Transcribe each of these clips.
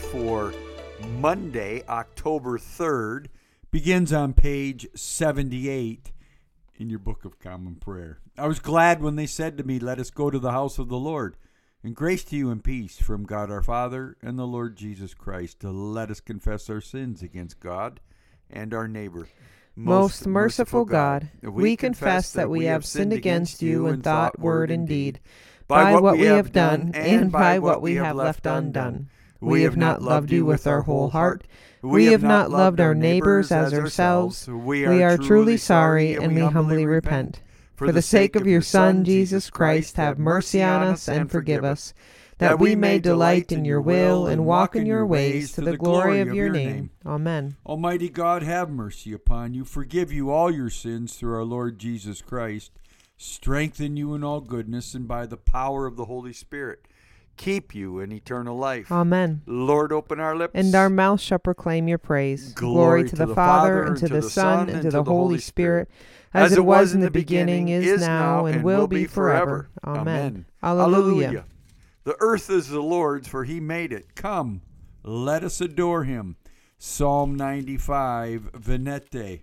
for Monday, October 3rd, begins on page 78 in your Book of Common Prayer. I was glad when they said to me, Let us go to the house of the Lord. And grace to you and peace from God our Father and the Lord Jesus Christ. To let us confess our sins against God and our neighbor. Most merciful God, we confess that we have sinned against you in thought, word, and deed, by what we have done and by what we have left undone. We have not loved you with our whole heart. We have not loved our neighbors as ourselves. We are truly sorry and we humbly repent. For the sake of your Son, Jesus Christ, have mercy on us and forgive us, that we may delight in your will and walk in your ways to the glory of your name. Amen. Almighty God, have mercy upon you, forgive you all your sins through our Lord Jesus Christ, strengthen you in all goodness, and by the power of the Holy Spirit, keep you in eternal life. Amen. Lord, open our lips. And our mouth shall proclaim your praise. Glory, to, the, Father, and to the Son, and to the Holy Spirit, as it was in the beginning, is now, and will be forever. Amen. Alleluia. The earth is the Lord's, for he made it. Come, let us adore him. Psalm 95, Venite.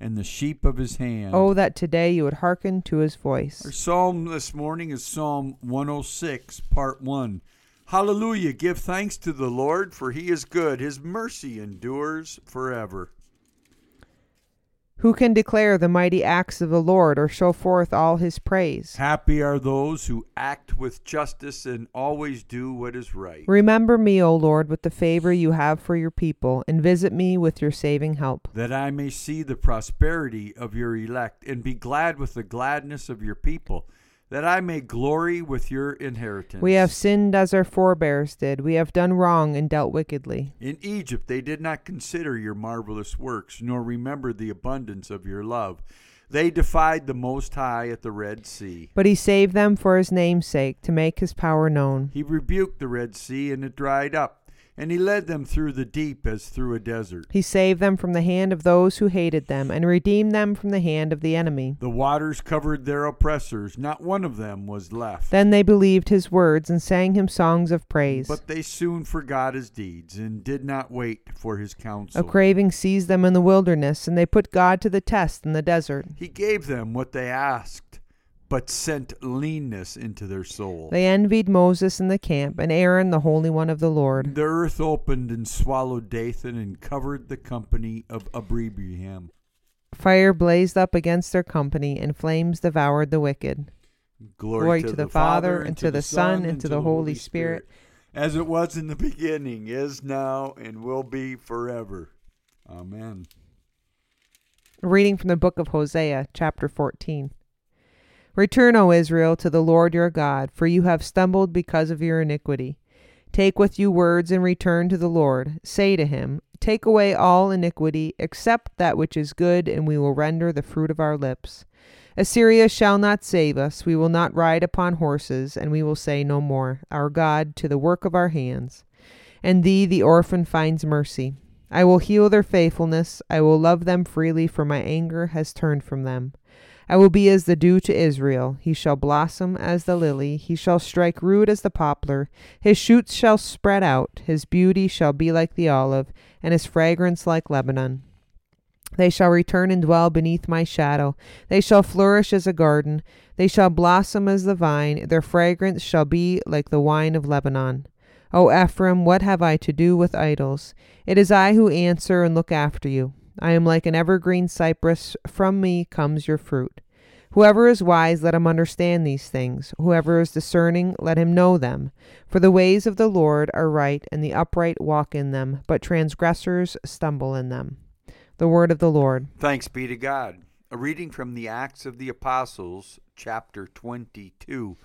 and the sheep of his hand. Oh, that today you would hearken to his voice. Our psalm this morning is Psalm 106, part 1. Hallelujah! Give thanks to the Lord, for he is good. His mercy endures forever. Who can declare the mighty acts of the Lord or show forth all his praise? Happy are those who act with justice and always do what is right. Remember me, O Lord, with the favor you have for your people, and visit me with your saving help. That I may see the prosperity of your elect and be glad with the gladness of your people, that I may glory with your inheritance. We have sinned as our forebears did. We have done wrong and dealt wickedly. In Egypt they did not consider your marvelous works, nor remember the abundance of your love. They defied the Most High at the Red Sea. But he saved them for his name's sake, to make his power known. He rebuked the Red Sea, and it dried up, and he led them through the deep as through a desert. He saved them from the hand of those who hated them, and redeemed them from the hand of the enemy. The waters covered their oppressors, not one of them was left. Then they believed his words and sang him songs of praise. But they soon forgot his deeds and did not wait for his counsel. A craving seized them in the wilderness, and they put God to the test in the desert. He gave them what they asked, but sent leanness into their soul. They envied Moses in the camp, and Aaron the Holy One of the Lord. The earth opened and swallowed Dathan and covered the company of Abiram. Fire blazed up against their company, and flames devoured the wicked. Glory, to the Father, and to the Son, and to the Holy Spirit. as it was in the beginning, is now, and will be forever. Amen. Reading from the book of Hosea, chapter 14. Return, O Israel, to the Lord your God, for you have stumbled because of your iniquity. Take with you words and return to the Lord. Say to him, Take away all iniquity, except that which is good, and we will render the fruit of our lips. Assyria shall not save us. We will not ride upon horses, and we will say no more, Our God, to the work of our hands. And thee, the orphan, finds mercy. I will heal their faithfulness. I will love them freely, for my anger has turned from them. I will be as the dew to Israel. He shall blossom as the lily. He shall strike root as the poplar. His shoots shall spread out. His beauty shall be like the olive, and his fragrance like Lebanon. They shall return and dwell beneath my shadow. They shall flourish as a garden. They shall blossom as the vine. Their fragrance shall be like the wine of Lebanon. O Ephraim, what have I to do with idols? It is I who answer and look after you. I am like an evergreen cypress. From me comes your fruit. Whoever is wise, let him understand these things. Whoever is discerning, let him know them. For the ways of the Lord are right, and the upright walk in them, but transgressors stumble in them. The word of the Lord. Thanks be to God. A reading from the Acts of the Apostles, chapter 22.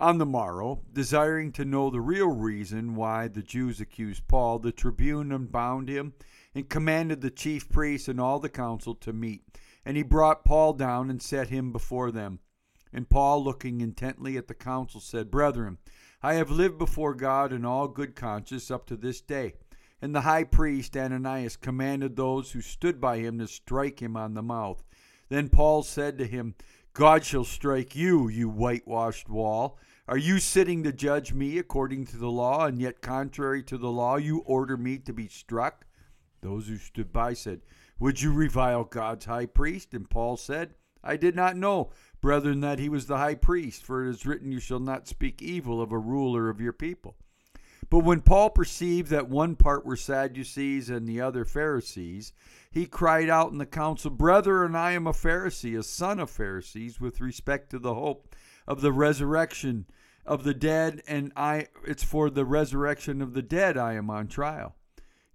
On the morrow, desiring to know the real reason why the Jews accused Paul, the tribune unbound him and commanded the chief priests and all the council to meet. And he brought Paul down and set him before them. And Paul, looking intently at the council, said, Brethren, I have lived before God in all good conscience up to this day. And the high priest Ananias commanded those who stood by him to strike him on the mouth. Then Paul said to him, God shall strike you, you whitewashed wall. Are you sitting to judge me according to the law, and yet contrary to the law you order me to be struck? Those who stood by said, Would you revile God's high priest? And Paul said, I did not know, brethren, that he was the high priest, for it is written, You shall not speak evil of a ruler of your people. But when Paul perceived that one part were Sadducees and the other Pharisees, he cried out in the council, Brethren, I am a Pharisee, a son of Pharisees, with respect to the hope of the resurrection of the dead, and I it's for the resurrection of the dead I am on trial.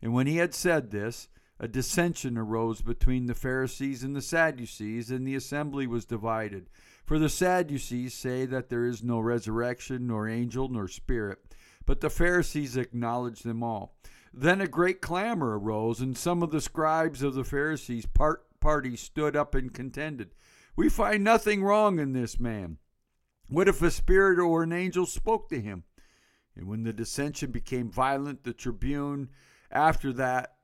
And when he had said this, a dissension arose between the Pharisees and the Sadducees, and the assembly was divided. For the Sadducees say that there is no resurrection, nor angel, nor spirit, but the Pharisees acknowledge them all. Then a great clamor arose, and some of the scribes of the Pharisees' part, party stood up and contended. We find nothing wrong in this man. What if a spirit or an angel spoke to him? And when the dissension became violent, the tribune, after that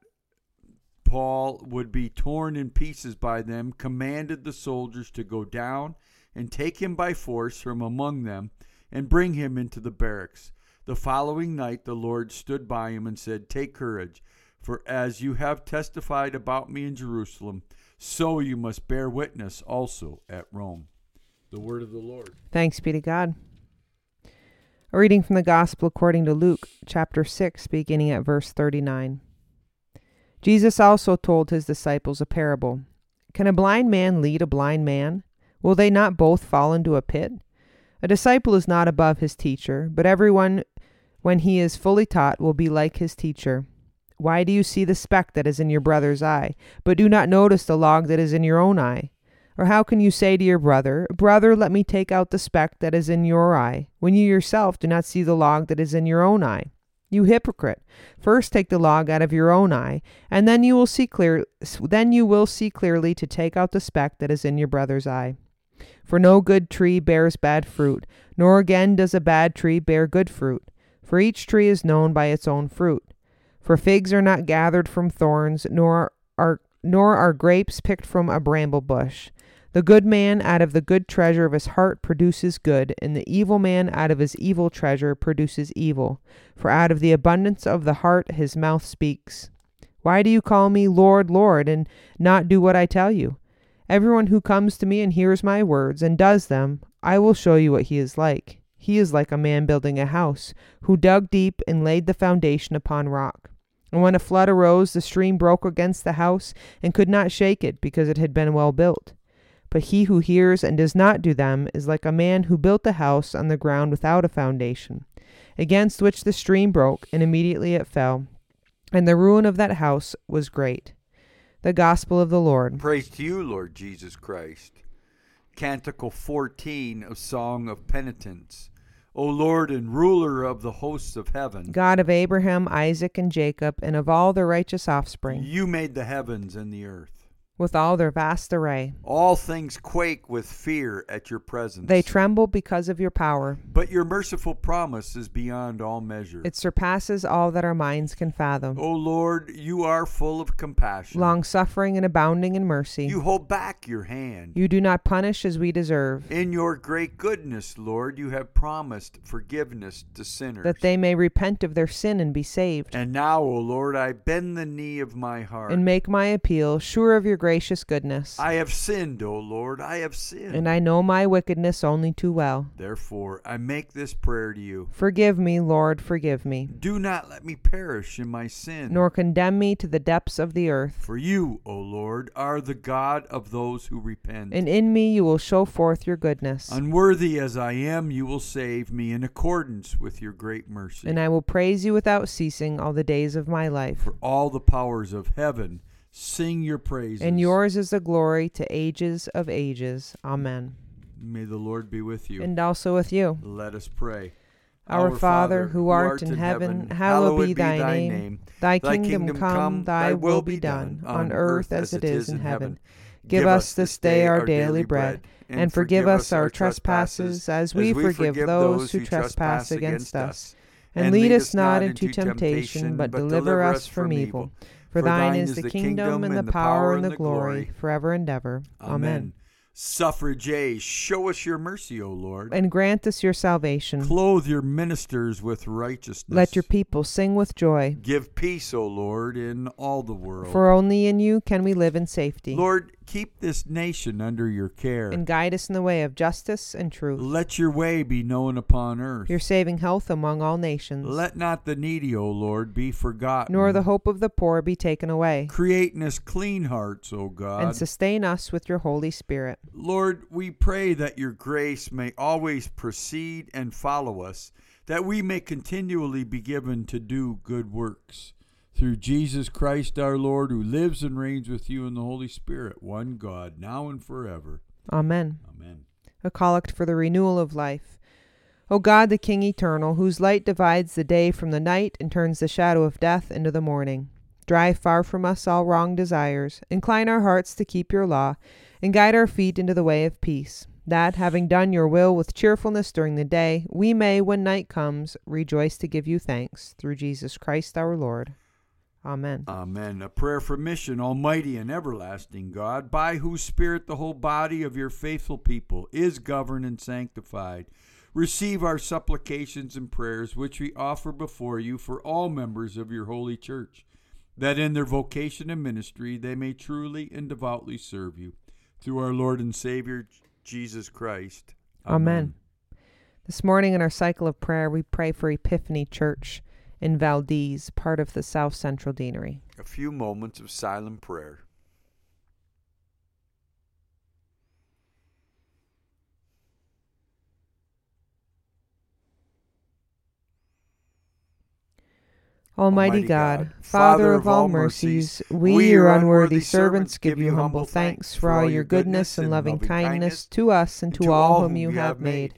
Paul would be torn in pieces by them, commanded the soldiers to go down and take him by force from among them and bring him into the barracks. The following night the Lord stood by him and said, Take courage, for as you have testified about me in Jerusalem, so you must bear witness also at Rome. The word of the Lord. Thanks be to God. A reading from the Gospel according to Luke, chapter 6, beginning at verse 39. Jesus also told his disciples a parable Can a blind man lead a blind man? Will they not both fall into a pit? A disciple is not above his teacher, but everyone, when he is fully taught, will be like his teacher. Why do you see the speck that is in your brother's eye, but do not notice the log that is in your own eye? Or how can you say to your brother, Brother, let me take out the speck that is in your eye, when you yourself do not see the log that is in your own eye? You hypocrite! First take the log out of your own eye, and then you will see clear then you will see clearly to take out the speck that is in your brother's eye. For no good tree bears bad fruit, nor again does a bad tree bear good fruit. For each tree is known by its own fruit. For figs are not gathered from thorns, nor are nor are grapes picked from a bramble bush. The good man out of the good treasure of his heart produces good, and the evil man out of his evil treasure produces evil. For out of the abundance of the heart his mouth speaks. Why do you call me Lord, Lord, and not do what I tell you? Everyone who comes to me and hears my words and does them, I will show you what he is like. He is like a man building a house, who dug deep and laid the foundation upon rock. And when a flood arose, the stream broke against the house and could not shake it, because it had been well built. But he who hears and does not do them is like a man who built a house on the ground without a foundation, against which the stream broke, and immediately it fell. And the ruin of that house was great. The Gospel of the Lord. Praise to you, Lord Jesus Christ. Canticle 14 of Song of Penitence. O Lord and ruler of the hosts of heaven, God of Abraham, Isaac, and Jacob, and of all their righteous offspring, you made the heavens and the earth. With all their vast array. All things quake with fear at your presence. They tremble because of your power. but your merciful promise is beyond all measure. It surpasses all that our minds can fathom. o Lord, you are full of compassion. Long suffering and abounding in mercy. you hold back your hand. You do not punish as we deserve, In your great goodness, Lord, you have promised forgiveness to sinners. that they may repent of their sin and be saved, and now, O Lord, I bend the knee of my heart. and make my appeal, sure of your gracious goodness. I have sinned, O Lord, I have sinned. And I know my wickedness only too well. Therefore, I make this prayer to you. Forgive me, Lord, forgive me, Do not let me perish in my sin. nor condemn me to the depths of the earth. For you, O Lord, are the God of those who repent. And in me you will show forth your goodness. Unworthy as I am, you will save me in accordance with your great mercy. And I will praise you without ceasing all the days of my life. For all the powers of heaven sing your praises. And yours is the glory to ages of ages. Amen. May the Lord be with you. and also with you. Let us pray. Our Father, who art in heaven, hallowed be thy name. Thy kingdom come, thy will be done, on earth as it is in heaven. Give us this day our daily bread, and forgive us our trespasses as we forgive those who trespass against us. And lead us not into temptation, but deliver us from evil. For thine is the kingdom and the power and the glory, forever and ever. Amen. Suffrage, show us your mercy, O Lord. And grant us your salvation. Clothe your ministers with righteousness. Let your people sing with joy. Give peace, O Lord, in all the world. For only in you can we live in safety. Lord, keep this nation under your care. And guide us in the way of justice and truth. Let your way be known upon earth. Your saving health among all nations. Let not the needy, O Lord, be forgotten. Nor the hope of the poor be taken away. Create in us clean hearts, O God. And sustain us with your Holy Spirit. Lord, we pray that your grace may always precede and follow us, that we may continually be given to do good works. Through Jesus Christ our Lord, who lives and reigns with you in the Holy Spirit, one God, now and forever. Amen. Amen. A collect for the renewal of life. O God, the King eternal, whose light divides the day from the night and turns the shadow of death into the morning. Drive far from us all wrong desires. Incline our hearts to keep your law, and guide our feet into the way of peace. That, having done your will with cheerfulness during the day, we may, when night comes, rejoice to give you thanks. Through Jesus Christ our Lord. Amen. Amen. A prayer for mission, Almighty and everlasting God, by whose Spirit the whole body of your faithful people is governed and sanctified. Receive our supplications and prayers, which we offer before you for all members of your holy church, that in their vocation and ministry they may truly and devoutly serve you. Through our Lord and Savior, Jesus Christ. Amen. This morning in our cycle of prayer, we pray for Epiphany Church in Valdez, part of the South Central Deanery. A few moments of silent prayer. Almighty God, Father of all mercies, we, your unworthy servants, give you humble thanks for all your goodness and loving kindness to us and to all whom you have made.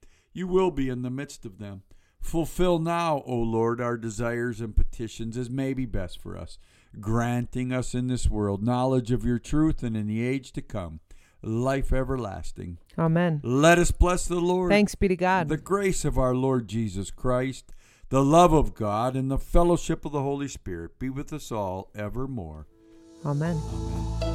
you will be in the midst of them. Fulfill now, O Lord, our desires and petitions as may be best for us, granting us in this world knowledge of your truth and in the age to come, life everlasting. Amen. Let us bless the Lord. Thanks be to God. The grace of our Lord Jesus Christ, the love of God, and the fellowship of the Holy Spirit be with us all evermore. Amen. Amen.